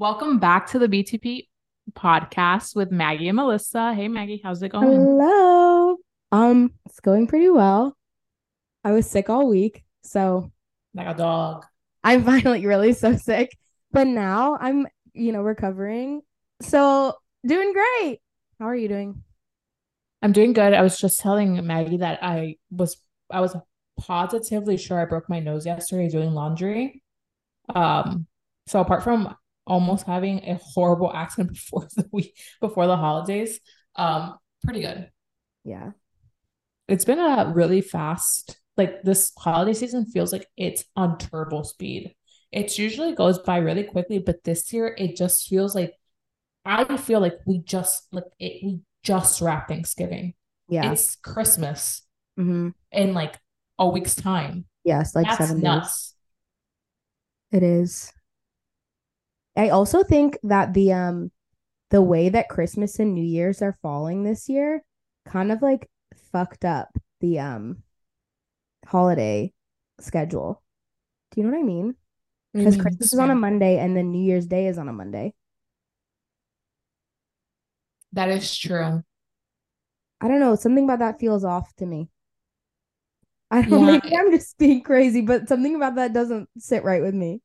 Welcome back to the BTP podcast with Maggie and Melissa. Hey Maggie, how's it going? Hello. Um, it's going pretty well. I was sick all week, so Like a dog. I'm finally really so sick. But now I'm, you know, recovering. So doing great. How are you doing? I'm doing good. I was just telling Maggie that I was I was positively sure I broke my nose yesterday doing laundry. Um, so apart from almost having a horrible accident before the week before the holidays, um, pretty good. Yeah. It's been a really fast, like this holiday season feels like it's on turbo speed. It usually goes by really quickly, but this year it just feels like I feel like we just like it we just wrapped Thanksgiving. Yeah. It's Christmas hmm in like a week's time. Yes, like That's seven days. It is. I also think that the um the way that Christmas and New Year's are falling this year kind of like fucked up the um holiday schedule. Do you know what I mean? What do you Because Christmas is on a? Monday and then New Year's Day is on a Monday. That is true. I don't know, something about that feels off to me. I don't know, Yeah, maybe I'm just being crazy, but something about that doesn't sit right with me.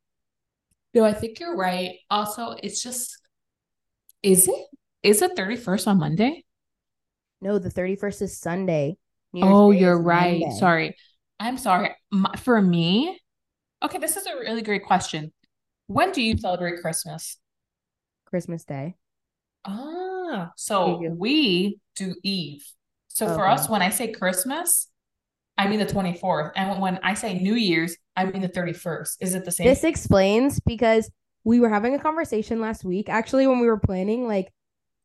No, I think you're right. Also, it's just is it is it 31st on Monday? No, the 31st is Sunday. Oh, Day you're right. Monday. Sorry. I'm sorry. M- For me, okay, this is a really great question. When do you celebrate Christmas? Christmas Day. Ah, so we do Eve. So for us, when I say Christmas, I mean the 24th. And when I say New Year's, I mean the 31st. Is it the same? This explains because we were having a conversation last week, actually, when we were planning like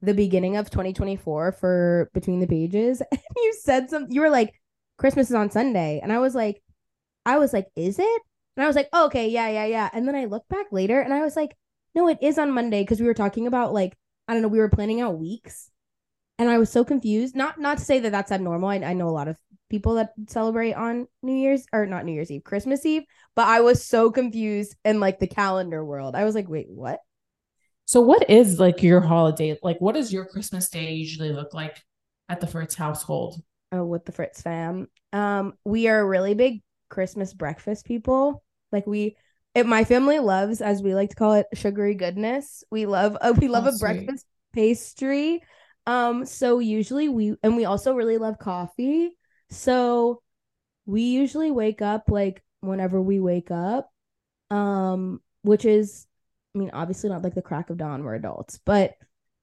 the beginning of 2024 for Between the Pages. And you said something, you were like, Christmas is on Sunday. And I was like, I was like, is it? And I was like, oh, okay, yeah, yeah, yeah. And then I looked back later and I was like, no, it is on Monday because we were talking about like, I don't know, we were planning out weeks. And I was so confused. Not not to say that that's abnormal. I, I know a lot of people that celebrate on New Year's or not New Year's Eve, Christmas Eve. But I was so confused in like the calendar world. I was like, wait, what? So what is like your holiday? Like what does your Christmas day usually look like at the Fritz household? Oh, with the Fritz fam. Um, we are really big Christmas breakfast people. Like we, it, my family loves, as we like to call it, sugary goodness. We love, uh, we love Oh, a sweet. breakfast pastry. Um, so usually we, and we also really love coffee. So we usually wake up like whenever we wake up. Um, which is, I mean, obviously not like the crack of dawn. We're adults, but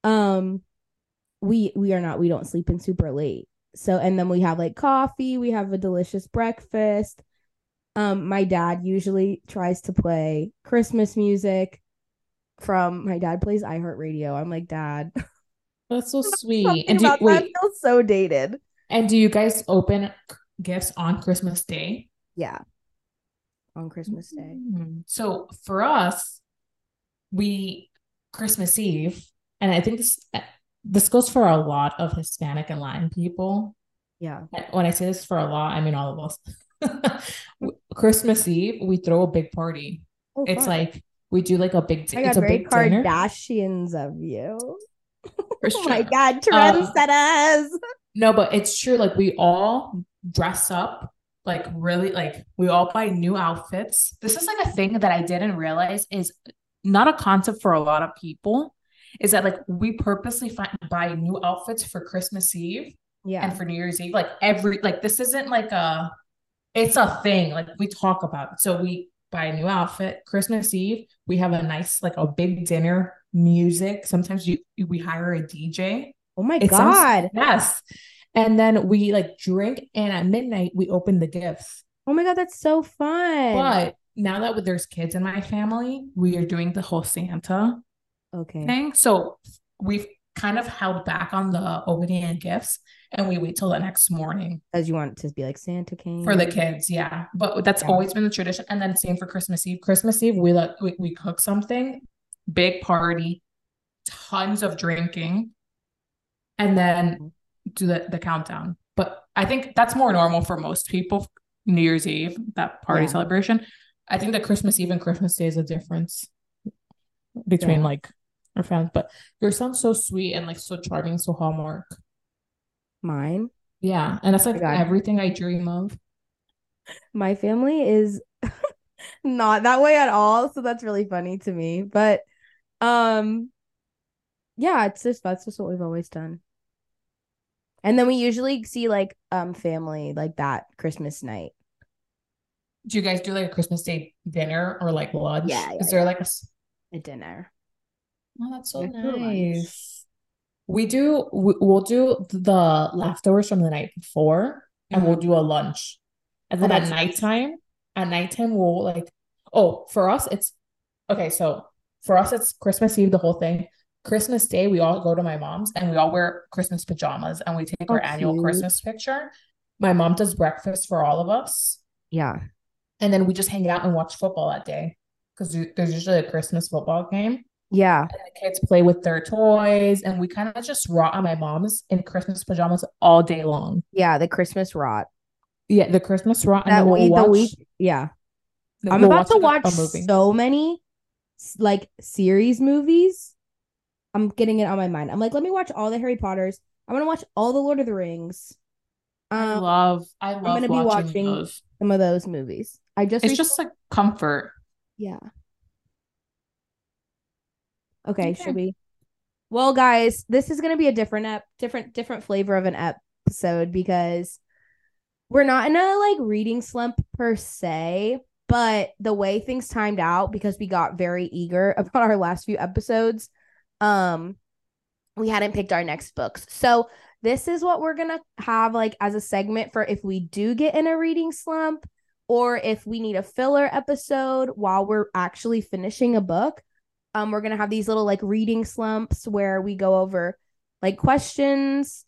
um, we we are not. We don't sleep in super late. So and then we have like coffee. We have a delicious breakfast. Um, my dad usually tries to play Christmas music. From my dad plays iHeartRadio. I'm like, Dad, That's so sweet. And do about that wait, feels so dated. And do you guys open gifts on Christmas Day? Yeah, on Christmas Day. Mm. So for us, we Christmas Eve, and I think this this goes for a lot of Hispanic and Latin people. Yeah. When I say this for a lot, I mean all of us. Christmas Eve, we throw a big party. Oh, It's fun. like we do like a big. I it's got a very big dinner. Kardashians of you. For Oh my. God, Um, trendsetters. No, but it's true. Like we all dress up, like really, like we all buy new outfits. This is like a thing that I didn't realize is not a concept for a lot of people. Is that like we purposely find buy new outfits for Christmas Eve Yeah. and for New Year's Eve. Like every like this isn't like a it's a thing. Like we talk about it. So we buy a new outfit. Christmas Eve, we have a nice like a big dinner, music. Sometimes you we hire a DJ. Oh my It sounds God. yes. And then we like drink, and at midnight we open the gifts. Oh my God, that's so fun. But now that there's kids in my family, we are doing the whole Santa okay. thing. So we've kind of held back on the opening of gifts, and we wait till the next morning Because you want to be like Santa came. for the kids. Yeah, but that's Yeah. always been the tradition. And then same for Christmas Eve. Christmas Eve, we like we, we cook something, big party, tons of drinking, and then do the, the countdown. But I think that's more normal for most people. New Year's Eve, that party Yeah. celebration. I think that Christmas Eve and Christmas Day is a difference. between Yeah. like our families. But your son's so sweet and like so charming, so hallmark. Mine. Yeah, and that's like Oh God. everything I dream of. My family is not that way at all, so that's really funny to me. But um yeah, it's just that's just what we've always done. And then we usually see like um family like that Christmas night. Do you guys do like a Christmas Day dinner or like lunch? Yeah, yeah, Is there yeah. like a... at dinner. Oh, that's so Let's do lunch. nice. We do, we- we'll do the leftovers from the night before and we'll Mhm. do a lunch. And Oh, then at that's nice. nighttime, at nighttime, we'll like, oh, for us, it's okay. So for us, it's Christmas Eve, the whole thing. Christmas Day, we all go to my mom's and we all wear Christmas pajamas and we take Oh, our annual. Christmas picture. My mom does breakfast for all of us. Yeah. And then we just hang out and watch football that day because there's usually a Christmas football game Yeah. and the kids play with their toys and we kind of just rot on my mom's in Christmas pajamas all day long. Yeah, the Christmas rot. Yeah, the Christmas rot and That we'll week, watch the week. Yeah. I'm we'll about to watch a movie. so many like series movies. I'm getting it on my mind. I'm like, let me watch all the Harry Potters. I'm gonna watch all the Lord of the Rings. I Um, love I love gonna be watching, watching- those. some of those movies. I just It's recently- just like comfort. yeah. Okay, Okay. should we? Well, guys, this is gonna be a different ep, different different flavor of an episode because we're not in a like reading slump per se, but the way things timed out because we got very eager about our last few episodes, um, we hadn't picked our next books. So this is what we're gonna have like as a segment for if we do get in a reading slump or if we need a filler episode while we're actually finishing a book. Um, we're gonna have these little like reading slumps where we go over like questions,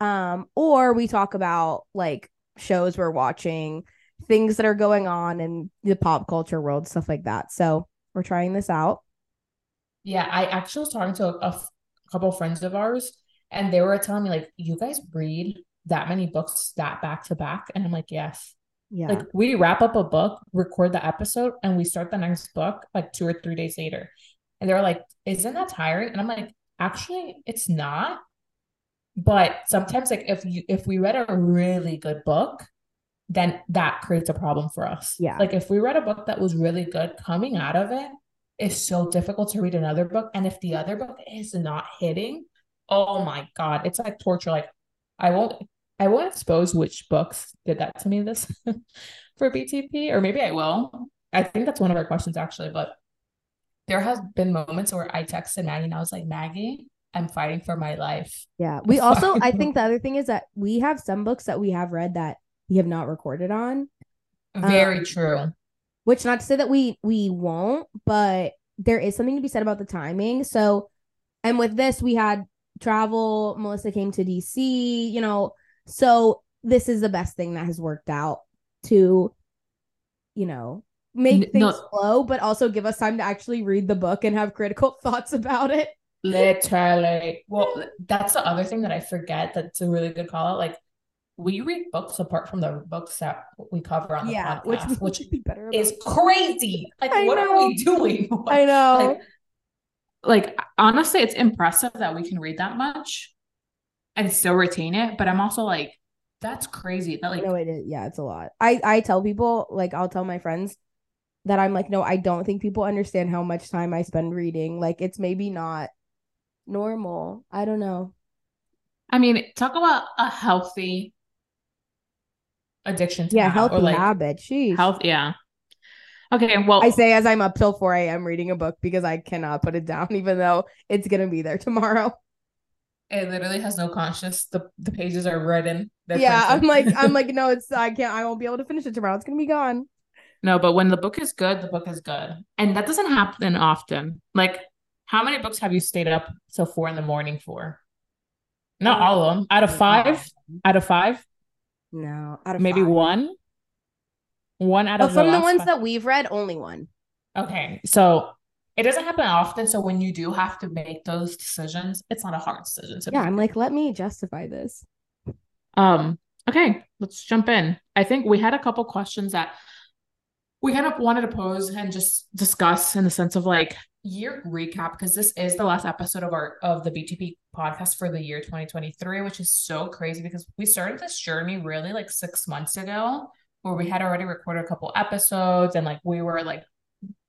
um, or we talk about like shows we're watching, things that are going on in the pop culture world, stuff like that. So we're trying this out. Yeah, I actually was talking to a, couple friends of ours and they were telling me like you guys read that many books that back to back and I'm like yes. Yeah. Like we wrap up a book, record the episode, and we start the next book like two or three days later. And they're like, "Isn't that tiring?" And I'm like, "Actually, it's not." But sometimes, like if you if we read a really good book, then that creates a problem for us. Yeah. Like if we read a book that was really good, coming out of it is so difficult to read another book. And if the other book is not hitting, oh my God, it's like torture. Like I won't I won't expose which books did that to me this for BTP, or maybe I will. I think that's one of our questions actually, but there has been moments where I texted Maggie and I was like, Maggie, I'm fighting for my life. Yeah. We also, I think the other thing is that we have some books that we have read that we have not recorded on. Very Um, true. Which not to say that we we won't, but there is something to be said about the timing. So, and with this, we had travel. Melissa came to DC. You know, so this is the best thing that has worked out to, you know, make things no. flow, but also give us time to actually read the book and have critical thoughts about it. Literally. Well, that's the other thing that I forget that's a really good call out. Like we read books apart from the books that we cover on the Yeah, which podcast, we which be better is crazy. Like, I what are we doing? I know. Like, like honestly, it's impressive that we can read that much and still retain it. But I'm also like, that's crazy. That like no, it is. Yeah, it's a lot. I I tell people like I'll tell my friends that I'm like, no, I don't think people understand how much time I spend reading. Like it's maybe not normal. I don't know. I mean, talk about a healthy addiction to Yeah, have, healthy or like habit. Sheesh. health. Yeah. Okay. Well, I say as I'm up till 4 a.m. reading a book because I cannot put it down, even though it's gonna be there tomorrow. it literally has no conscience. The the pages are written. They're yeah, I'm like, I'm like, no, it's I can't. I won't be able to finish it tomorrow. It's gonna be gone. no, but when the book is good, the book is good, and that doesn't happen often. Like, how many books have you stayed up till four in the morning for? Not all of them. Out of five, out of five, No, out of maybe five. one. One out Oh, of from the last ones five. that we've read, only one. Okay, so it doesn't happen often. So when you do have to make those decisions, it's not a hard decision to Yeah, make. I'm like, let me justify this. Um, okay, let's jump in. I think we had a couple questions that we kind of wanted to pose and just discuss in the sense of like year recap because this is the last episode of our of the BTP podcast for the year 2023, which is so crazy because we started this journey really like six months ago where we had already recorded a couple episodes and like we were like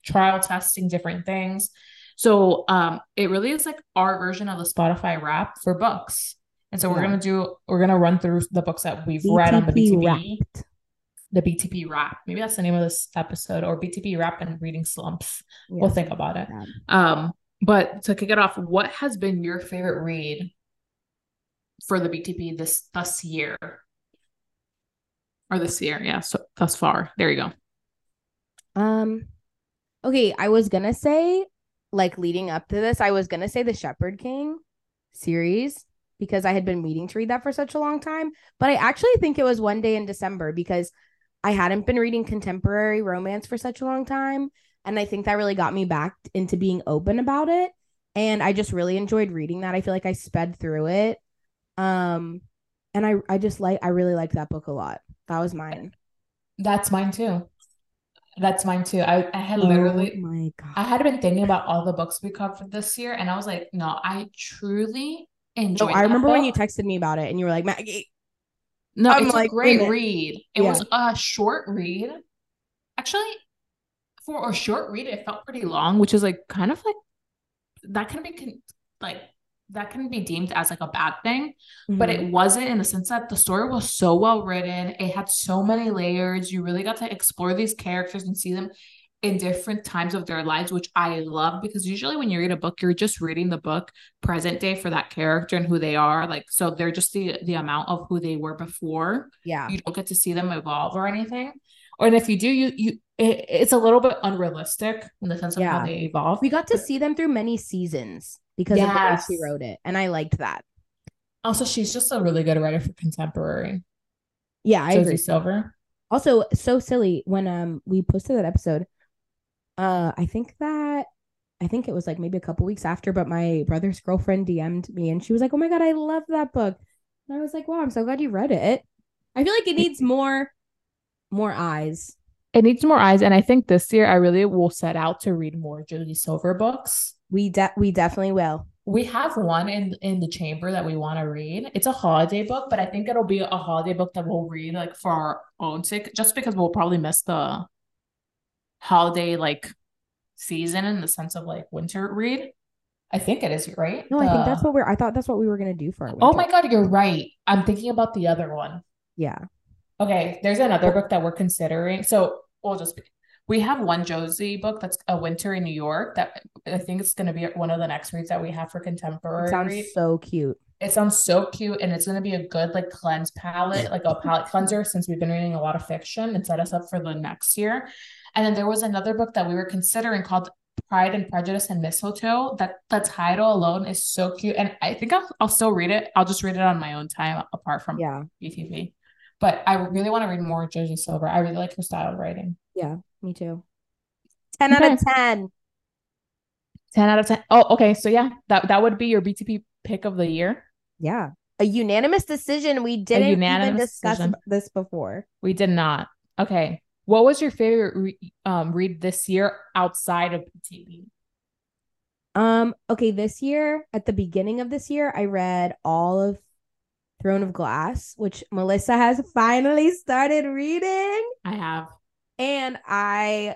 trial testing different things. So um it really is like our version of the Spotify wrap for books. And so we're gonna do we're gonna run through the books that we've read on the BTP the BTP wrap. Maybe that's the name of this episode or BTP wrap and reading slumps. We'll think about it. Yeah. Um, but to kick it off, what has been your favorite read for the BTP this thus year? Or this year, yeah. So thus far. There you go. Um, okay, I was gonna say, like leading up to this, I was gonna say the Shepherd King series because I had been meaning to read that for such a long time. But I actually think it was one day in December because I hadn't been reading contemporary romance for such a long time. And I think that really got me back into being open about it. And I just really enjoyed reading that. I feel like I sped through it. Um, and I I just like I really liked that book a lot. That was mine. That's mine too. That's mine too. I, I had literally Oh I had been thinking about all the books we covered this year, and I was like, no, I truly No, enjoyed I remember when you texted me about it and you were like, Maggie, No, I'm it's like, a great it. read. It Yeah. was a short read. Actually, for a short read, it felt pretty long, which is like kind of like that can be con- like that can be deemed as like a bad thing, but Mhm. it wasn't in the sense that the story was so well written. It had so many layers. You really got to explore these characters and see them in different times of their lives, which I love because usually when you read a book, you're just reading the book present day for that character and who they are. Like, so they're just the the amount of who they were before. yeah. You don't get to see them evolve or anything. Or and if you do, you you it, it's a little bit unrealistic in the sense of Yeah. how they evolve. We got to see them through many seasons because way she wrote it. And I liked that. Also, she's just a really good writer for contemporary. Yeah, I Josie agree. Silver. Also, so silly when um we posted that episode. Uh I think that I think it was like maybe a couple weeks after, but my brother's girlfriend DM'd me and she was like, Oh my god, I love that book. And I was like, Wow, I'm so glad you read it. I feel like it needs more more eyes. It needs more eyes, and I think this year I really will set out to read more Josie Silver books. We de- we definitely will. We have one in in the chamber that we want to read. It's a holiday book, but I think it'll be a holiday book that we'll read like for our own sake, just because we'll probably miss the holiday like season in the sense of like winter read. I think it is right. No, I think that's what we're I thought that's what we were gonna do for our Oh my god, you're right. I'm thinking about the other one. Yeah. Okay, there's another book that we're considering. So we'll just we have one Josie book that's a winter in New York that I think it's going to be one of the next reads that we have for contemporary. It sounds read. so cute. It sounds so cute and it's going to be a good like cleanse palette, like a palette cleanser since we've been reading a lot of fiction and set us up for the next year. And then there was another book that we were considering called Pride and Prejudice and Mistletoe. That the title alone is so cute and I think I'll, I'll still read it. I'll just read it on my own time apart from Yeah. BTP. But I really want to read more Josie Silver. I really like her style of writing. Yeah. Me too. 10 out of 10. 10 out of 10. Oh, okay. So yeah, that that would be your BTP pick of the year. Yeah. A unanimous decision. We didn't even discuss decision. this before. We did not. Okay. What was your favorite re- um read this year outside of BTP? Um, okay, this year, at the beginning of this year, I read all of Throne of Glass, which Melissa has finally started reading. I have. And I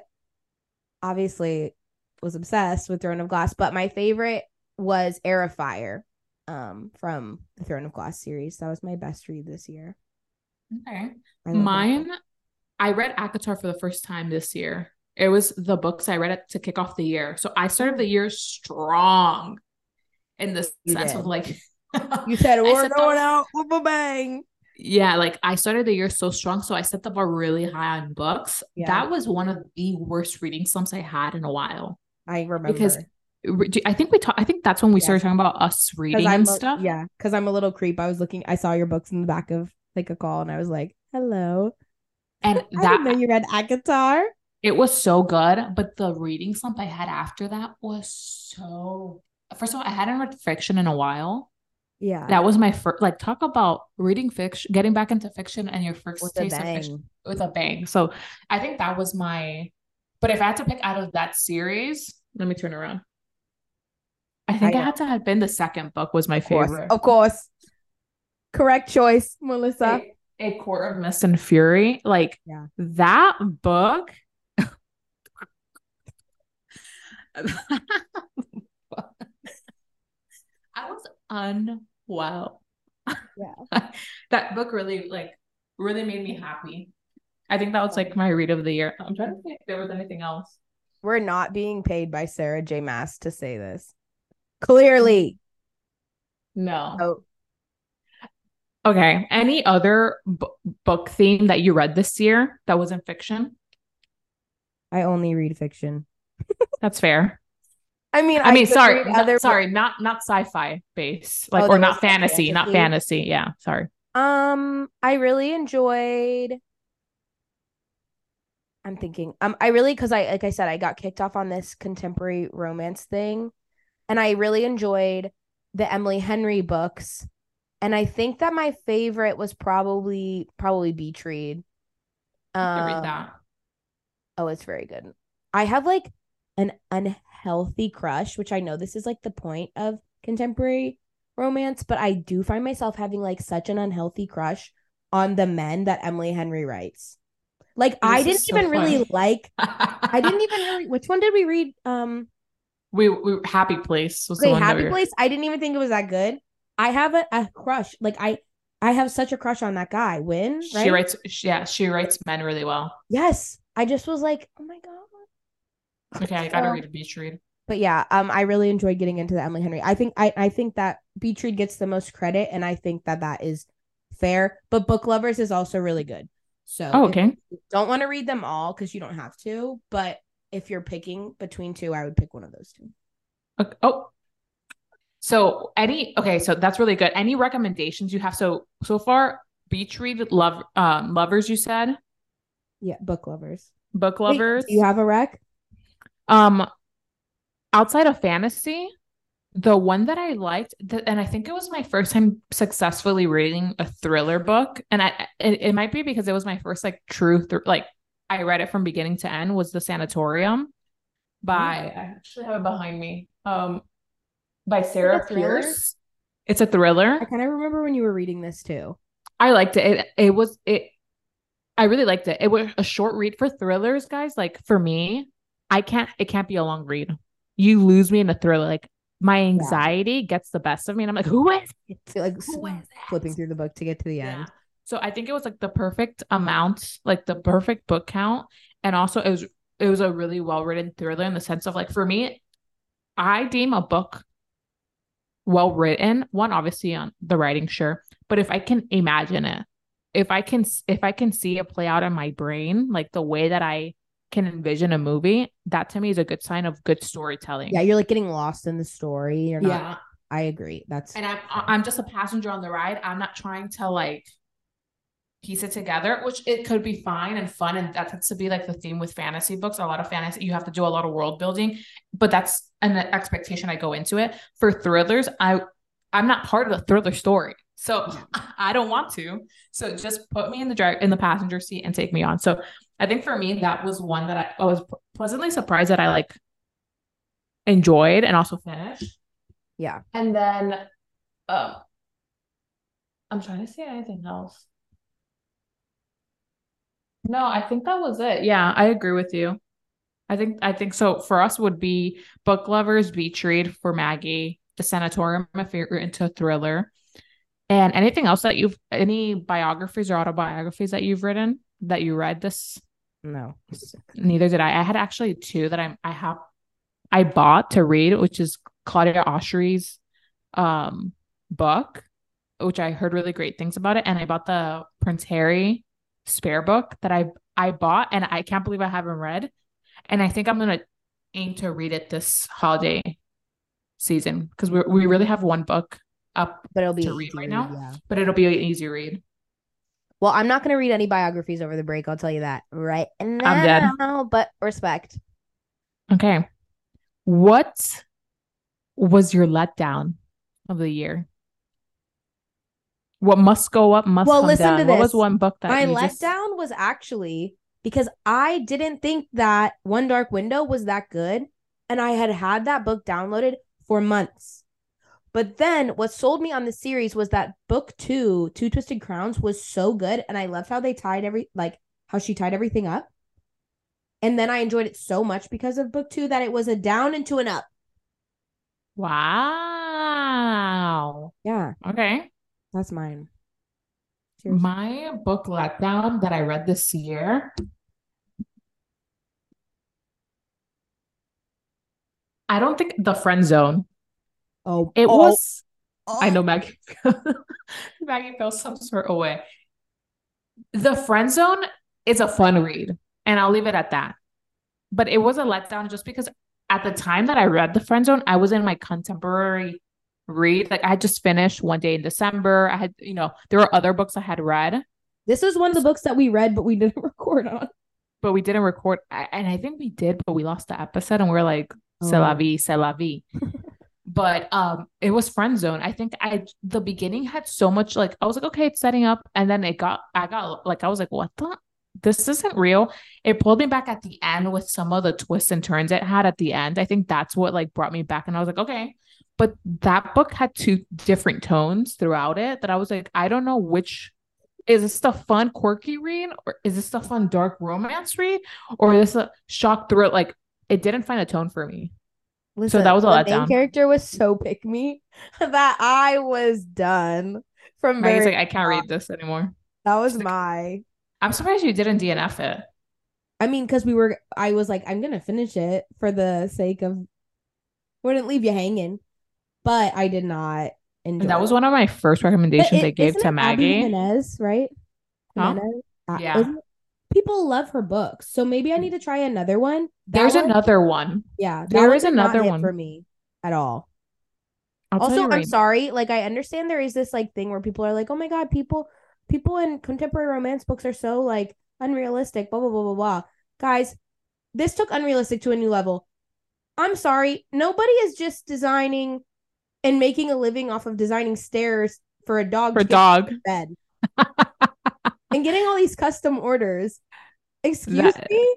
obviously was obsessed with Throne of Glass, but my favorite was Heir of Fire um from the Throne of Glass series. That was my best read this year. Okay. That Mine, book. I read ACOTAR for the first time this year. It was the books I read it to kick off the year. So I started the year strong in the You sense did. of like You said we're set the- going out with bang. Yeah, like I started the year so strong, so I set the bar really high on books. Yeah. That was one of the worst reading slumps I had in a while. I remember Because I think we talked. I think that's when we Yeah. started talking about us reading and a- stuff. Yeah, because I'm a little creep. I was looking. I saw your books in the back of like a call, and I was like, "Hello." And I didn't know you read ACOTAR. it was so good. But the reading slump I had after that was so. First of all, I hadn't read fiction in a while, Yeah. That was my first like talk about reading fiction, getting back into fiction and your first With taste of fiction with a bang. So I think that was my but if I had to pick out of that series, let me turn around. I think I I, had to have been the second book was my Of course. favorite. Of course. Correct choice, Melissa. a, a Court of Mist and Fury. Like Yeah. that book. I was unwell. Yeah. that book really like really made me happy. I think that was like my read of the year. I'm trying to think if there was anything else. We're not being paid by Sarah J. Maas to say this. Clearly. No. Oh, Okay. Any other b- book theme that you read this year that wasn't fiction? I only read fiction. That's fair. I mean, I mean, sorry, read not- sorry, not not sci-fi base, like Oh, or not no fantasy, not fantasy? fantasy. Yeah, sorry. Um, I really enjoyed. I'm thinking. Um, I really because I like I said I got kicked off on this contemporary romance thing, and I really enjoyed the Emily Henry books, and I think that my favorite was probably probably Read. I read Um, that. Oh, it's very good. I have like an unhealthy crush, which I know this is like the point of contemporary romance, but I do find myself having like such an unhealthy crush on the men that Emily Henry writes. Like I didn't so even really like I didn't even really which one did we read? Um We we Happy Place was the okay, Happy we Place. I didn't even think it was that good. I have a, a crush. Like I I have such a crush on that guy. Wyn, right? She writes, yeah, she writes men really well. Yes. I just was like, oh my God. Okay, I gotta read a beach read. but yeah, um, I really enjoyed getting into the Emily Henry. I think I I think that Beach Read gets the most credit, and I think that that is fair. But Book Lovers is also really good. So Oh, okay. don't want to read them all because you don't have to, but if you're picking between two, I would pick one of those two. Okay. Oh, so any okay, so that's really good. Any recommendations you have? So so far, beach read, love, um, lovers. You said Yeah, Book Lovers. book lovers. do you have a rec? Um, outside of fantasy, the one that I liked, th- and I think it was my first time successfully reading a thriller book, and I it, it might be because it was my first like true thr like I read it from beginning to end was the Sanatorium by I actually have it behind me. Um, by Sarah? Pearse. It's a thriller. I kind of remember when you were reading this too. I liked it. It it was it. I really liked it. It was a short read for thrillers, guys. Like for me, I can't. It can't be a long read. You lose me in a thriller. Like my anxiety gets the best of me, and I'm like, who is it? Like Who is flipping it? through the book to get to the Yeah. end. So I think it was like the perfect amount, like the perfect book count, and also it was it was a really well written thriller in the sense of like for me, I deem a book well written. One, obviously on the writing, sure, but if I can imagine it, if I can if I can see it play out in my brain, like the way that I can envision a movie, that to me is a good sign of good storytelling. Yeah, you're like getting lost in the story. You're not. yeah. I agree. That's and I'm I'm just a passenger on the ride. I'm not trying to like piece it together, which it could be fine and fun, and that tends to be like the theme with fantasy books. A lot of fantasy, you have to do a lot of world building, but that's an expectation I go into it. For thrillers, I I'm not part of the thriller story, so I don't want to. So just put me in the drive in the passenger seat and take me on. So I think for me that was one that I, I was pleasantly surprised that I like enjoyed and also finished. yeah. And then um I'm trying to see anything else. No, I think that was it. Yeah, I agree with you. I think I think so for us would be book lovers, beach read for Maggie, the sanatorium if you're into thriller. And anything else that you've any biographies or autobiographies that you've written that you read this No. neither did I. I had actually two that I'm I have I bought to read, which is Claudia Oshry's um book, which I heard really great things about it. And I bought the Prince Harry spare book that I I bought and I can't believe I haven't read. And I think I'm gonna aim to read it this holiday season because we we really have one book up, But it'll be To read right now? Yeah. but it'll be an easy read. Well, I'm not gonna read any biographies over the break. I'll tell you that right now. dead. But respect. Okay. What was your letdown of the year? What must go up must Well, come listen down. to What was this. one book that My you just- letdown was actually because I didn't think that One Dark Window was that good. And I had had that book downloaded for months. But then what sold me on the series was that book two, Two Twisted Crowns, was so good. And I loved how they tied every, like, how she tied everything up. And then I enjoyed it so much because of book two that it was a down into an up. Wow. Yeah, Okay. That's mine. Cheers. My book letdown that I read this year. I don't think The Friend Zone. oh, It oh, was, oh. I know Maggie, Maggie felt some sort of way. The Friend Zone is a fun read, and I'll leave it at that. But it was a letdown just because at the time that I read The Friend Zone, I was in my contemporary read. Like I had just finished One Day in December. I had, you know, there were other books I had read. This was one of the books that we read, but we didn't record on. but we didn't record. And I think we did, but we lost the episode and we are like, c'est la Oh. vie, c'est la vie. but um, it was friend zone. I think I the beginning had so much like I was like, okay, it's setting up, and then it got I got like I was like, what the? This isn't real. It pulled me back at the end with some of the twists and turns it had at the end. I think that's what like brought me back, and I was like, okay. But that book had two different tones throughout it that I was like, I don't know which is this a fun, quirky read, or is this a fun, dark romance read, or is this a shock thrill? Like it didn't find a tone for me. Listen, that was a the main letdown. character was so pick me that I was done from Maggie's like, I can't read this anymore. that was like- my. I'm surprised you didn't DNF it. I mean, because we were, I was like, I'm gonna finish it for the sake of, wouldn't leave you hanging, but I did not enjoy. And that was it. one of my first recommendations it- I gave to Abby Maggie. Jimenez, right? Huh? Jimenez? Uh, Yeah. isn't? People love her books, so maybe I need to try another one. That There's one- another one. Yeah, there is another one. for me at all. I'll also i'm sorry like i understand there is this like thing where people are like oh my god people people in contemporary romance books are so like unrealistic blah blah blah blah blah guys this took unrealistic to a new level i'm sorry nobody is just designing and making a living off of designing stairs for a dog for dog. bed and getting all these custom orders excuse That- me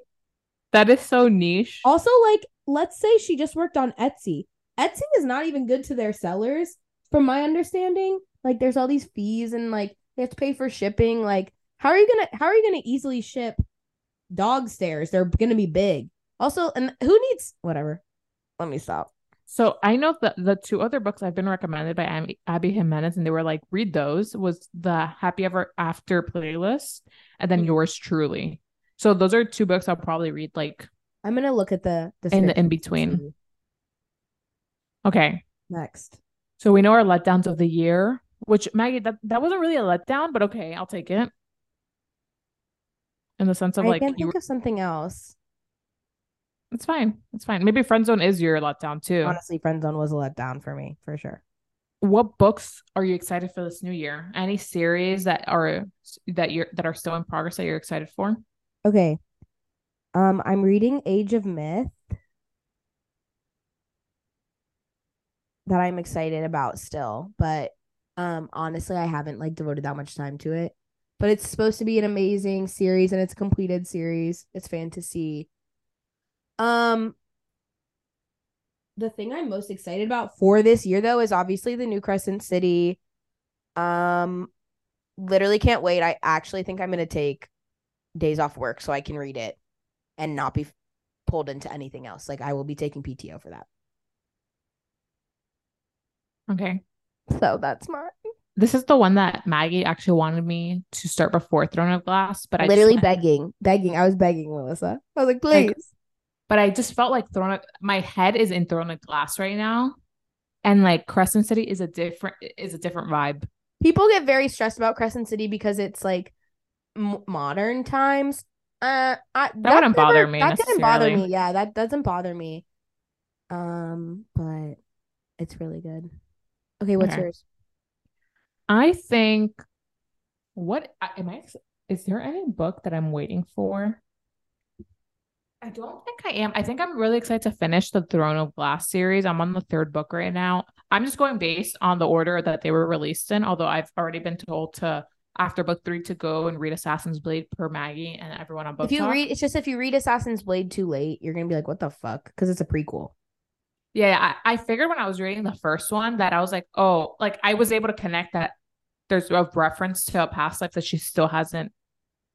That is so niche. also, like, let's say she just worked on Etsy. Etsy is not even good to their sellers, from my understanding. Like, there's all these fees and like they have to pay for shipping. Like, how are you gonna how are you gonna easily ship dog stairs? They're gonna be big. Also, and who needs whatever? Let me stop. So I know that the two other books I've been recommended by Abby, Abby Jimenez, and they were like, read those, was the Happy Ever After playlist, and then Mhm. yours truly. So those are two books I'll probably read like I'm gonna look at the the in the in between. Okay. next. So we know our letdowns of the year, which Maggie, that, that wasn't really a letdown, but okay, I'll take it. In the sense of I like can you think of something else. It's fine. It's fine. Maybe friend zone is your letdown too. Honestly, friend zone was a letdown for me for sure. What books are you excited for this new year? Any series that are that you're that are still in progress that you're excited for? Okay. Um, I'm reading Age of Myth that I'm excited about still, but um honestly I haven't like devoted that much time to it. But it's supposed to be an amazing series and it's a completed series. It's fantasy. Um the thing I'm most excited about for this year though is obviously the new Crescent City. Um literally can't wait. I actually think I'm going to take days off work so I can read it and not be pulled into anything else. Like I will be taking PTO for that. Okay. So that's my This is the one that Maggie actually wanted me to start before Throne of Glass, but I literally begging, begging. I was begging Melissa. I was like, please. Like- but I just felt like thrown. my head is in Throne of Glass right now. And like Crescent City is a different is a different vibe. People get very stressed about Crescent City because it's like m- modern times. Uh, I, that wouldn't bother me That didn't bother me. Yeah, that doesn't bother me. Um, but it's really good. Okay, what's Okay. yours? I think what am I is there any book that I'm waiting for? I don't think I am. I think I'm really excited to finish the Throne of Glass series. I'm on the third book right now. I'm just going based on the order that they were released in, although I've already been told to after book three to go and read Assassin's Blade per Maggie and everyone on book. If you Talk. read, it's just if you read Assassin's Blade too late, you're gonna be like, "What the fuck?" Because it's a prequel. Yeah, I, I figured when I was reading the first one that I was like, oh, like I was able to connect that there's a reference to a past life that she still hasn't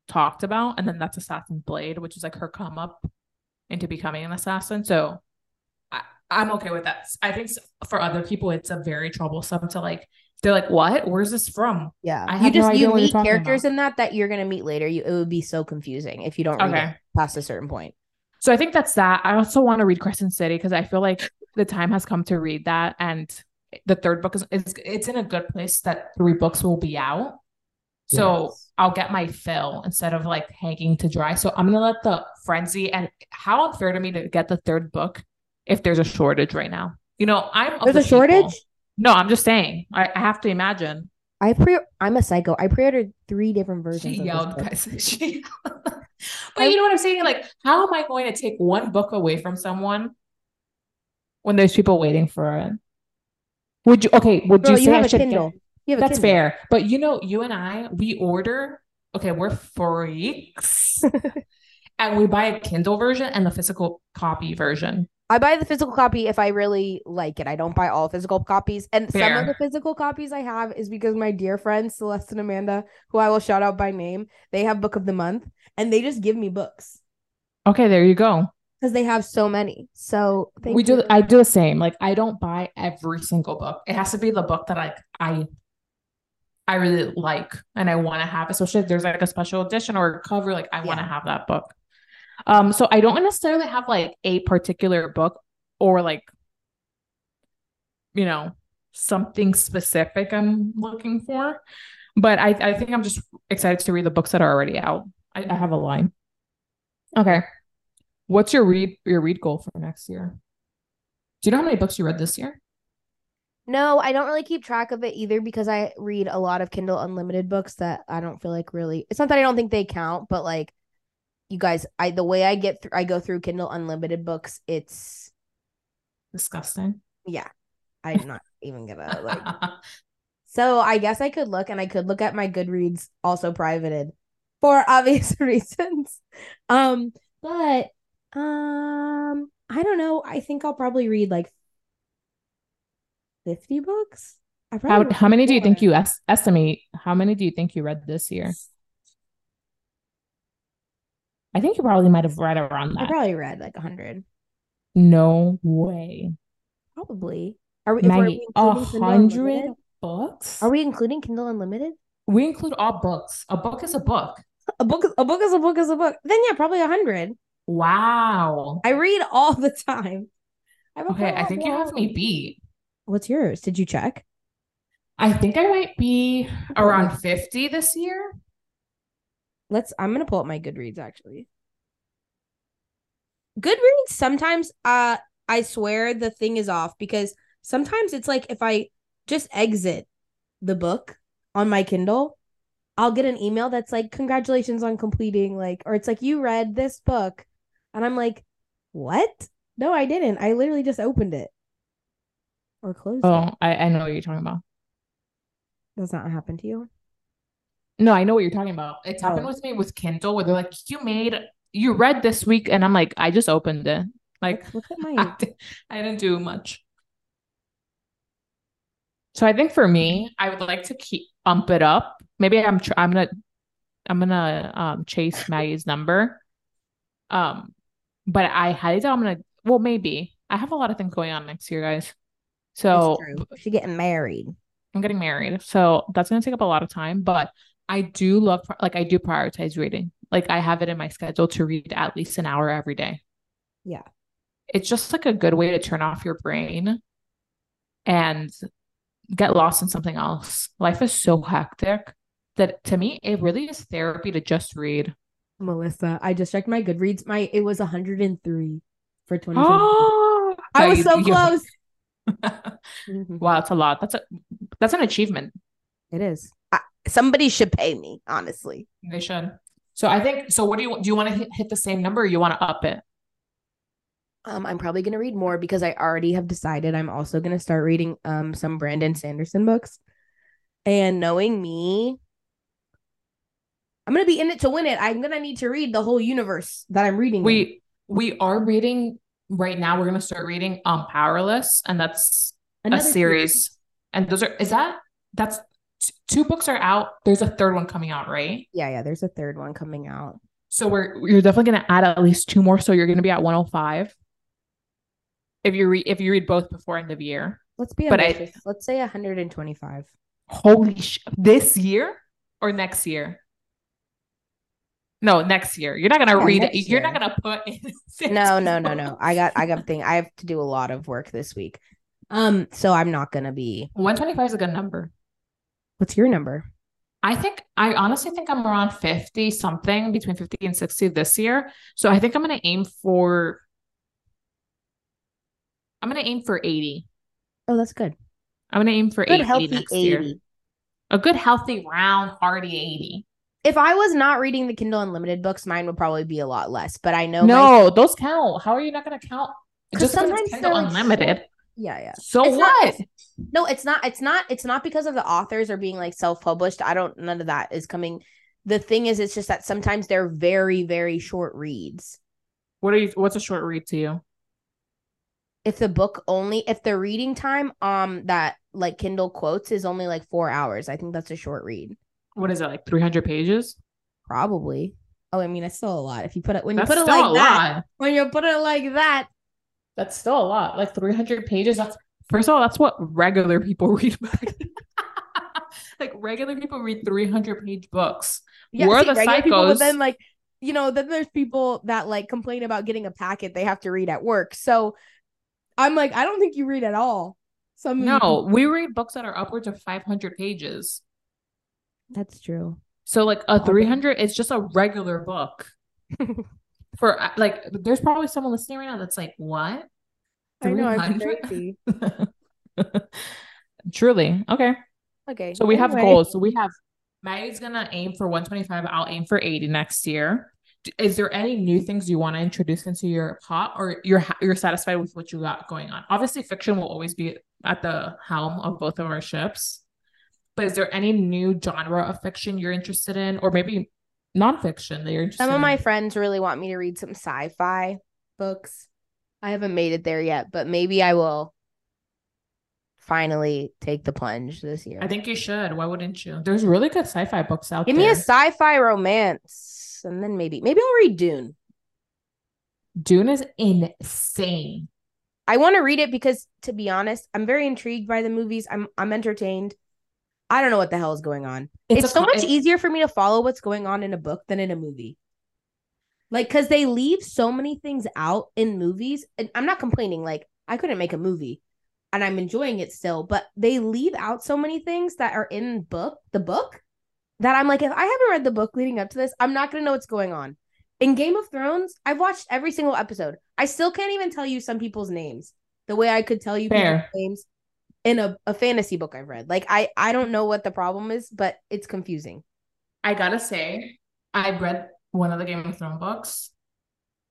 talked about, and then that's Assassin's Blade, which is like her come up into becoming an assassin. So I, I'm okay with that. I think for other people, it's a very troublesome to like. They're like, what? Where's this from? Yeah, I you have no just you meet characters about. in that that you're gonna meet later. You it would be so confusing if you don't read Okay. it past a certain point. So I think that's that. I also want to read Crescent City because I feel like the time has come to read that, and the third book is it's it's in a good place that three books will be out. So Yes. I'll get my fill instead of like hanging to dry. So I'm gonna let the frenzy and how unfair to me to get the third book if there's a shortage right now. You know, I'm There's the a shortage. people- No, I'm just saying. I, I have to imagine. I pre. I'm a psycho. I pre-ordered three different versions. She yelled, guys. She but you know what I'm saying? Like, how am I going to take one book away from someone when there's people waiting for it? Would you okay, would Girl, you you say have I a should get- Kindle. You have a That's fair. But you know, you and I, we order, okay, we're freaks. and we buy a Kindle version and the physical copy version. I buy the physical copy if I really like it. I don't buy all physical copies. And some of the physical copies I have is because my dear friends, Celeste and Amanda, who I will shout out by name, they have book of the month and they just give me books Okay, there you go. because they have so many. So thank we do you. I do the same. Like I don't buy every single book. It has to be the book that I I I really like and I want to have, especially if there's like a special edition or a cover, like I want to have that book. Um, so I don't necessarily have like a particular book or like you know something specific I'm looking for. But I, I think I'm just excited to read the books that are already out. I, I have a line. Okay. What's your read your read goal for next year? Do you know how many books you read this year? No, I don't really keep track of it either because I read a lot of Kindle Unlimited books that I don't feel like really. It's not that I don't think they count, but like you guys, I the way I get through, I go through Kindle Unlimited books. It's Disgusting. yeah, I'm not even gonna like. So I guess I could look and I could look at my Goodreads also privated for obvious reasons. Um, but um, I don't know. I think I'll probably read like 50 books. I probably how how many do you think you es- estimate? How many do you think you read this year? I think you probably might have read around that. I probably read like 100. No way. Probably. Are we, Maggie, a hundred books? Are we including Kindle Unlimited? We include all books. A book is a book. A book, is- a book is a book is a book. Then yeah, probably a 100. Wow. I read all the time. I Okay, I think you have me beat. What's yours? Did you check? I think I might be around 50 this year. Let's I'm gonna pull up my Goodreads actually. Goodreads sometimes uh I swear the thing is off because sometimes it's like if I just exit the book on my Kindle, I'll get an email that's like congratulations on completing like or it's like you read this book and I'm like what? No, I didn't. I literally just opened it or closed. Oh, I, I know what you're talking about. Does not happen to you? No, I know what you're talking about. It's happened Oh. with me with Kindle where they're like, you made, you read this week. And I'm like, I just opened it. Like, Look at I, my di- I didn't do much. So I think for me, I would like to keep bump it up. Maybe I'm tr- I'm gonna I'm gonna um chase Maggie's number. Um, but I highly doubt I'm gonna. Well, maybe I have a lot of things going on next year, guys. So It's true. She getting married. I'm getting married, so that's gonna take up a lot of time. But I do love, like, I do prioritize reading. Like, I have it in my schedule to read at least an hour every day. Yeah. It's just like a good way to turn off your brain and get lost in something else. Life is so hectic that to me, it really is therapy to just read. Melissa, I just checked my Goodreads. My it was 103 for 2020. Oh, I was so close. Wow, it's a lot. That's a that's an achievement. It is. I, somebody should pay me, honestly. They should. So I think so. What do you do? You want to hit, hit the same number, or you want to up it? Um, I'm probably gonna read more because I already have decided I'm also gonna start reading um some Brandon Sanderson books. And knowing me, I'm gonna be in it to win it. I'm gonna need to read the whole universe that I'm reading. in. We we are reading right now. We're gonna start reading um Powerless, and that's Another a series. And those are is that that's t- two books are out. There's a third one coming out, right? Yeah, yeah. There's a third one coming out. So we're you're definitely gonna add at least two more. So you're gonna be at 105 if you read if you read both before end of year. Let's be But I- ambitious. Let's say 125. Holy sh! This year or next year? No, next year. You're not gonna Yeah, read it. You're year. not gonna put in No, no, no, no. I got I got thing. I have to do a lot of work this week. Um, so I'm not gonna be 125 is a good number. what's your number? I think I honestly think I'm around 50 something between 50 and 60 this year. So I think I'm gonna aim for I'm gonna aim for 80. Oh, that's good. I'm gonna aim for Good 80 healthy next 80. year. A good healthy round hearty 80. If I was not reading the Kindle Unlimited books, mine would probably be a lot less. But I know my No, those count. How are you not gonna count? 'Cause Just because sometimes Kindle like, Unlimited. yeah, yeah. So It's not- what? No, it's not. It's not. It's not because of the authors or being like self-published. I don't. None of that is coming. The thing is, it's just that sometimes they're very, very short reads. What are you? What's a short read to you? If the book only, if the reading time, um, that like Kindle quotes is only like four hours, I think that's a short read. What is it like? Three hundred pages? Probably. Oh, I mean, it's still a lot. If you put it when That's you put it like that, lot. when you put it like that, That's still a lot. Like three hundred pages. That's first of all, that's what regular people read. like regular people read three hundred page books. yeah, We're see, the regular people, but then like you know, then there's people that like complain about getting a packet they have to read at work. So I'm like, I don't think you read at all. Some No, we read books that are upwards of five hundred pages. That's true. So like a three hundred it's just a regular book. For uh, like, there's probably someone listening right now that's like, "What? I know, I'm 300? Truly. Okay. Okay. So we have goals. So we have Maddie's gonna aim for 125. I'll aim for 80 next year. Is there any new things you want to introduce into your pot, or you're you're satisfied with what you got going on? Obviously, fiction will always be at the helm of both of our ships. But is there any new genre of fiction you're interested in, or maybe nonfiction that you're interested Some of my friends really want me to read some sci-fi books. I haven't made it there yet, but maybe I will finally take the plunge this year. I think you should. Why wouldn't you? There's really good sci-fi books out Give there. Give me a sci-fi romance, and then maybe maybe I'll read Dune. Dune is insane. I want to read it because, to be honest, I'm very intrigued by the movies. I'm I'm entertained. I don't know what the hell is going on. It's, a so much easier for me to follow what's going on in a book than in a movie. Like, cause they leave so many things out in movies. And I'm not complaining. Like, I couldn't make a movie, and I'm enjoying it still. But they leave out so many things that are in book the book that I'm like, if I haven't read the book leading up to this, I'm not gonna know what's going on. In Game of Thrones, I've watched every single episode. I still can't even tell you some people's names the way I could tell you names in a, a fantasy book I've read. Like I I don't know what the problem is, but it's confusing. I gotta say, I read one of the Game of Thrones books.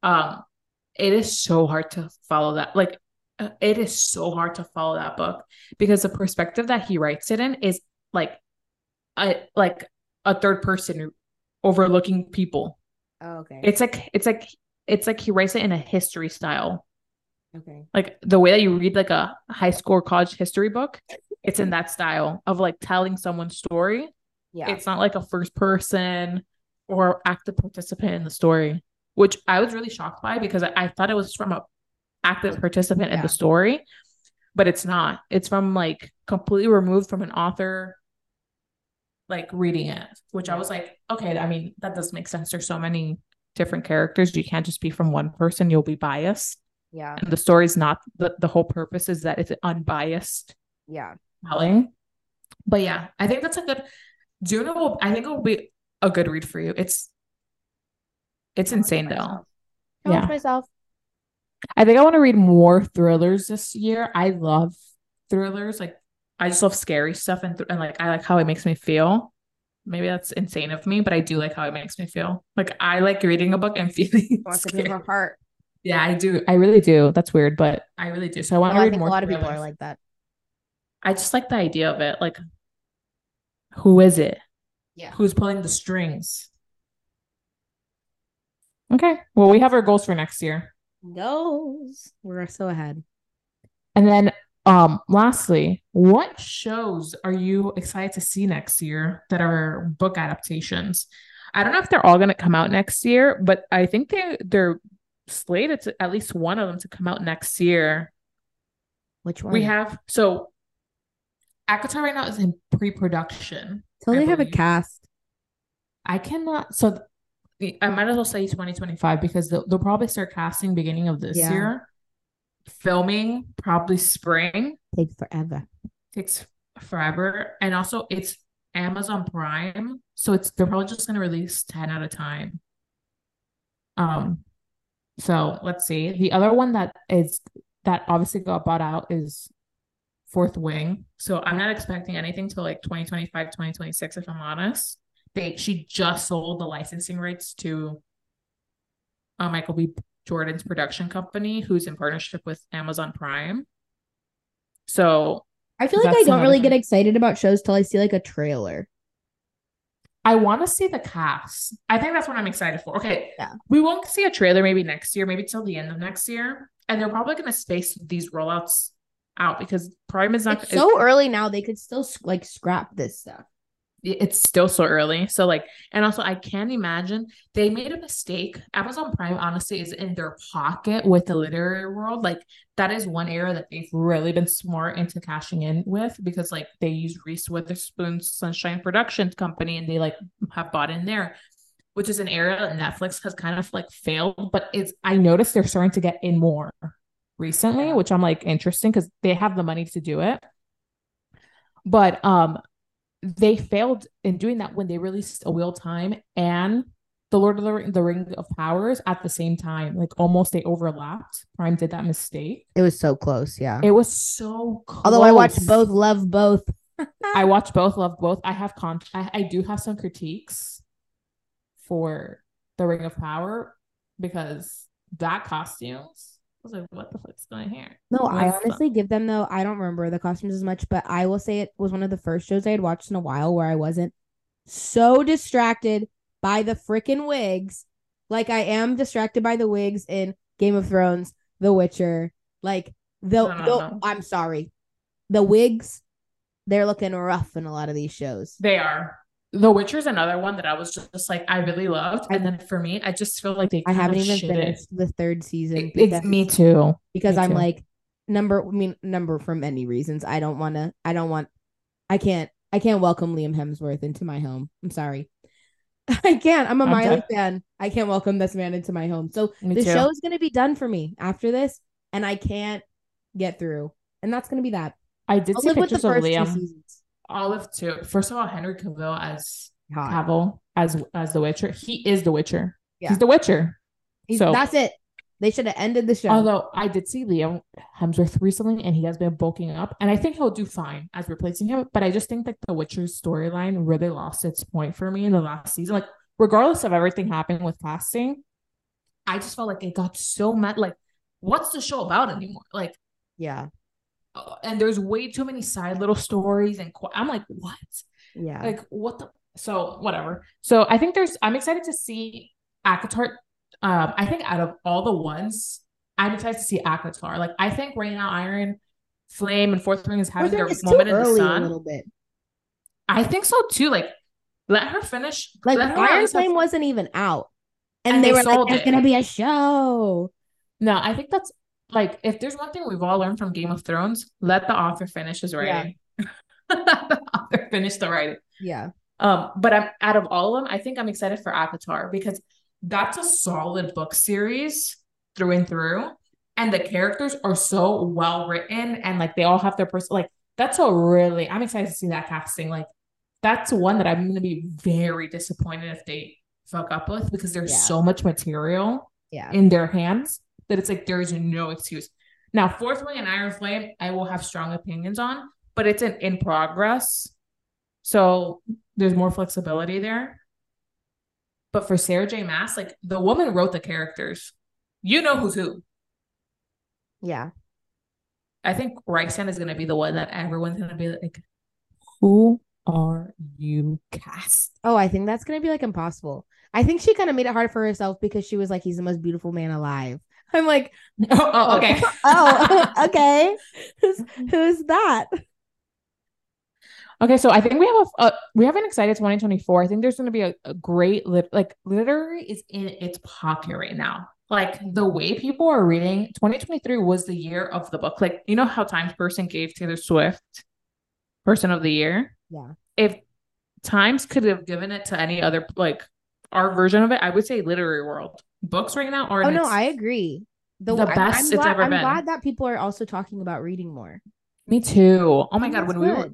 Um, it is so hard to follow that. Like, uh, it is so hard to follow that book because the perspective that he writes it in is like, a like a third person overlooking people. Oh, okay. It's like it's like it's like he writes it in a history style. Okay. Like the way that you read like a high school or college history book, it's in that style of like telling someone's story Yeah. it's not like a first person or active participant in the story, which I was really shocked by because I, I thought it was from a active participant in the story, but it's not. It's from like completely removed from an author like reading it, which I was like, okay, I mean, that does make sense. There's so many different characters. You can't just be from one person, you'll be biased. Yeah. And the story's not the, the whole purpose is that it's unbiased Yeah. telling. But yeah, I think that's a good Juno will I think it will be a good read for you. It's it's insane though. Yeah. myself. I think I want to read more thrillers this year. I love thrillers. Like I just love scary stuff and, th- and like I like how it makes me feel. Maybe that's insane of me, but I do like how it makes me feel. Like I like reading a book and feeling Wants to give her heart. Yeah, I do. I really do. That's weird, but I really do. So I want Well, to I read think more. a lot of people are like that. I just like the idea of it. Like, who is it? Yeah. Who's pulling the strings? Okay. Well, we have our goals for next year. Goals. We're so ahead. And then um lastly, what shows are you excited to see next year that are book adaptations? I don't know if they're all going to come out next year, but I think they they're slated to at least one of them to come out next year. Which one? We have so ACOTAR right now is in pre-production. I they have a cast. I cannot so th- I might as well say 2025 because they'll, they'll probably start casting beginning of this Yeah. year. Filming probably spring. Takes forever. takes forever and also it's amazon prime so it's they're probably just going to release 10 at a time um so let's see. The other one that is that obviously got bought out is fourth wing. So i'm not expecting anything till like 2025 2026 if i'm honest. They she just sold the licensing rights to uh, michael b. Jordan's production company who's in partnership with amazon prime. So I feel like I don't really thing. get excited about shows till I see like a trailer. I want to see the cast. I think that's what I'm excited for. Okay. Yeah. We won't see a trailer maybe next year, maybe till the end of next year. And they're probably going to space these rollouts out because Prime is not It's so early now. They could still like scrap this stuff. It's still so early. So like, and also I can't imagine they made a mistake. Amazon Prime honestly is in their pocket with the literary world. Like that is one area that they've really been smart into cashing in with because like they use Reese Witherspoon's Sunshine Productions company and they like have bought in there, which is an area that Netflix has kind of like failed. But it's I noticed they're starting to get in more recently, which I'm like interesting because they have the money to do it. But um they failed in doing that when they released A Wheel Time and The Lord of the, Ring, the Ring of Powers at the same time. Like almost they overlapped. Prime did that mistake. It was so close, yeah. It was so close. Although I watched both, love both. I watched both, love both. I have con I, I do have some critiques for The Ring of Power because that costumes was like, what the fuck's going here? No, I What's honestly give them though. I don't remember the costumes as much, but I will say it was one of the first shows I had watched in a while where I wasn't so distracted by the freaking wigs, like I am distracted by the wigs in Game of Thrones, The Witcher. Like the, No, no, the no. I'm sorry, the wigs, they're looking rough in a lot of these shows. They are. The Witcher's another one that I was just, like I really loved, and then for me, I just feel like they. I haven't even it. finished the third season. It- It's me too. because Me I'm too. like number I mean number for many reasons. I don't want to I don't want I can't I can't welcome Liam Hemsworth into my home. I'm sorry. I can't. I'm a I'm Miley fan. I can't welcome this man into my home. So Me the too. show is going to be done for me after this and I can't get through. And that's going to be that. I did I'll see live with the pictures of Liam. Olive too. First of all, Henry Cavill as Hot. Cavill as as the Witcher. He is the Witcher. Yeah. He's the Witcher. He's- so- that's it. They should have ended the show. Although I did see Liam Hemsworth recently, and he has been bulking up, and I think he'll do fine as replacing him. But I just think that the Witcher's storyline really lost its point for me in the last season. Like, regardless of everything happening with casting, I just felt like it got so mad. Like, what's the show about anymore? Like, yeah. And there's way too many side little stories, and qu- I'm like, what? Yeah. like what the so whatever so i think there's i'm excited to see ACOTAR um i think out of all the ones i'm excited to see ACOTAR like i think right now iron flame and Fourth Wing is having their moment in the sun. a little bit. i think so too like let her finish Like her Iron Flame wasn't even out. And, And they, they were like, there's it. gonna be a show. no i think that's like if there's one thing we've all learned from game of thrones let the author finish his writing let the author finish the writing Yeah. Um, but I'm out of all of them, I think I'm excited for ACOTAR because that's a solid book series through and through. And the characters are so well written and like they all have their person like that's a really I'm excited to see that casting. Like that's one that I'm gonna be very disappointed if they fuck up with because there's Yeah. so much material Yeah. in their hands that it's like there's no excuse. Now, Fourth Wing and Iron Flame, I will have strong opinions on, but it's an in progress. So there's more flexibility there. But for Sarah J. Maas, like the woman wrote the characters. you know who's who. Yeah. I think Rysand is gonna be the one that everyone's gonna be like, who are you cast? Oh, I think that's gonna be like impossible. I think she kind of made it hard for herself because she was like, he's the most beautiful man alive. I'm like, Oh, oh, okay. oh, oh okay. Who's, mm-hmm. who's that? Okay, so I think we have a, a uh, we have an excited 2024. I think there's going to be a, a great lit like literary is in its pocket right now. Like the way people are reading, 2023 was the year of the book. Like you know how Times Person gave Taylor Swift Person of the Year. Yeah. If Times could have given it to any other like our version of it, I would say literary world. Books right now are Oh no, I agree. the I'm- best I'm it's glad, ever I'm been. glad that people are also talking about reading more. Me too. Oh my I god, when we were.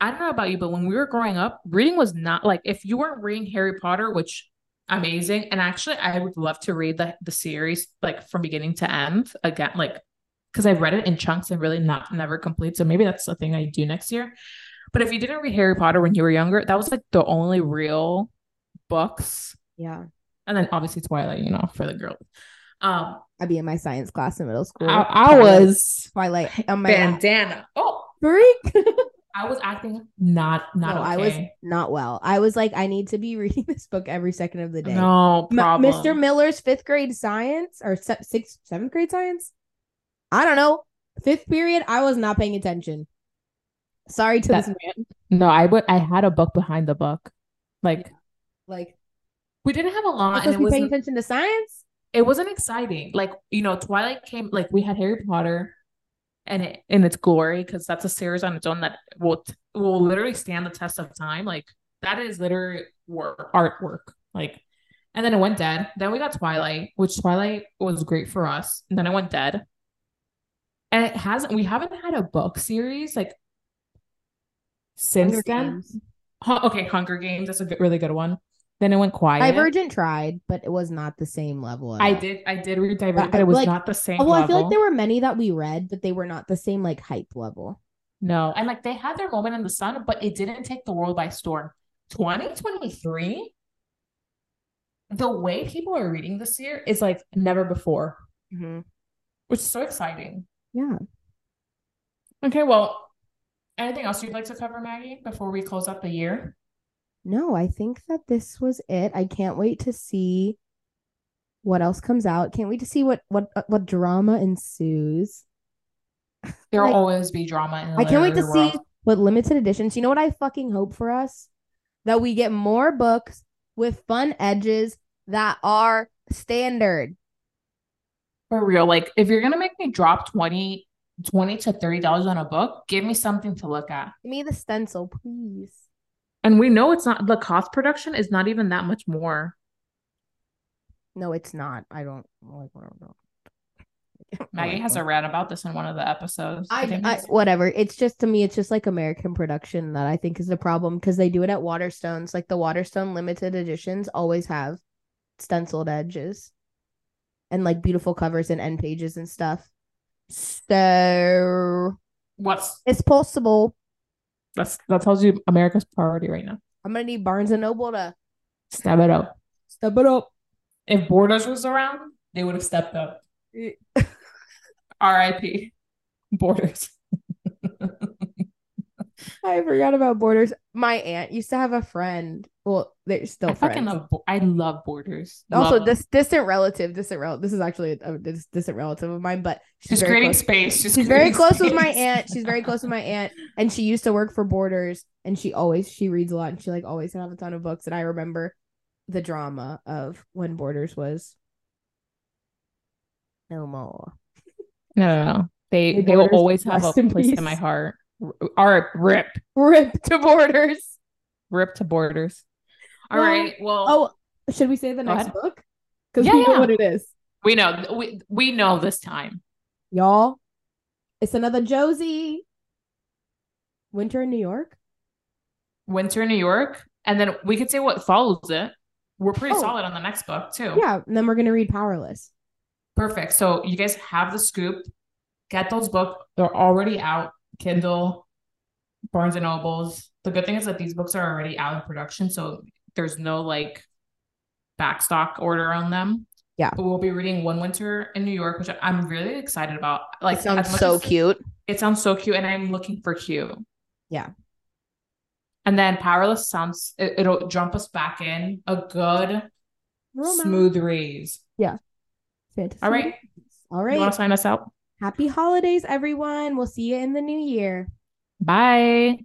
I don't know about you, but when we were growing up, reading was not like if you weren't reading Harry Potter, which amazing, and actually I would love to read the the series like from beginning to end again, like because I've read it in chunks and really not never complete. So maybe that's the thing I do next year. But if you didn't read Harry Potter when you were younger, that was like the only real books, Yeah. And then obviously Twilight, you know, for the girls. Um, I'd be in my science class in middle school. I, I was Twilight on my lap. bandana. Oh, freak. I was acting not not no, okay. I was not well. I was like, I need to be reading this book every second of the day. no M- problem. Mr. Miller's fifth grade science or se- sixth, seventh grade science. I don't know. Fifth period, I was not paying attention. Sorry to That- this man. No, I would. I had a book behind the book. Like Like, we didn't have a lot, it to paying attention to science. It wasn't exciting. Like you know, Twilight came. Like we had Harry Potter, and it in its glory because that's a series on its own that will t- will literally stand the test of time. Like that is literary work, artwork. Like, and then it went dead. Then we got Twilight, which Twilight was great for us. And then it went dead, and it hasn't. We haven't had a book series like since Hunger then. Games. Okay, Hunger Games. That's a good, really good one. Then it went quiet. Divergent tried, but it was not the same level. at I all. did. I did read Divergent, I but it was like- not the same. Oh, well, I feel like there were many that we read, but they were not the same like hype level. No, and like they had their moment in the sun, but it didn't take the world by storm. 2023, the way people are reading this year is like never before, Mm-hmm. which is so exciting. Yeah. Okay, well, anything else you'd like to cover, Maggie, before we close out the year? No, I think that this was it. I can't wait to see what else comes out. Can't wait to see what what uh, what drama ensues. There'll Like- always be drama in the I can't wait to literary see what limited editions. You know what I fucking hope for us? That we get more books with fun edges that are standard. For real, like if you're gonna make me drop 20, 20 to thirty dollars on a book, give me something to look at. Give me the stencil, please. And we know it's not the cost production is not even that much more. No, it's not. I don't like. I don't know. Maggie has a rant about this in one of the episodes. I, think I whatever. It's just to me, it's just like American production that I think is the problem because they do it at Waterstones. Like the Waterstone limited editions always have stenciled edges and like beautiful covers and end pages and stuff. So what's it's possible. That's that tells you America's priority right now. I'm gonna need Barnes and Noble to Step it up. step it up. If Borders was around, they would have stepped up. R.I.P. Borders. I forgot about Borders. My aunt used to have a friend. Well, they're still I friends. fucking love. I love Borders. also, Love them. this distant relative, distant relative. This is actually a, a distant relative of mine, but she's, she's creating close. space. She's, She's very close with my aunt. She's very close with my aunt, and she used to work for Borders, and she always she reads a lot, and she like always have a ton of books. And I remember the drama of when Borders was no more. No, no, no. They May they will always have a place peace. in my heart. R- rip, Rip to Borders. rip to Borders. All Well, right. Well, Oh, should we say the next book? Because Yeah, we know yeah. what it is, we know we we know this time. y'all. It's another Josie. Winter in New York. Winter in New York, and then we could say what follows it. We're pretty Oh. solid on the next book too. Yeah, and then we're gonna read Powerless. Perfect. So you guys have the scoop. Get those books. They're already out. Kindle, Barnes and Nobles. The good thing is that these books are already out in production, so there's no like backstock order on them. Yeah. But we'll be reading One Winter in New York, which I'm really excited about. Like, It sounds so cute. It sounds so cute, and I'm looking for cute. Yeah. And then Powerless sounds it, it'll jump us back in a good Romance. smooth Yeah. Fantasy. All right. All right. You want to sign us out? Happy holidays, everyone. We'll see you in the new year. Bye.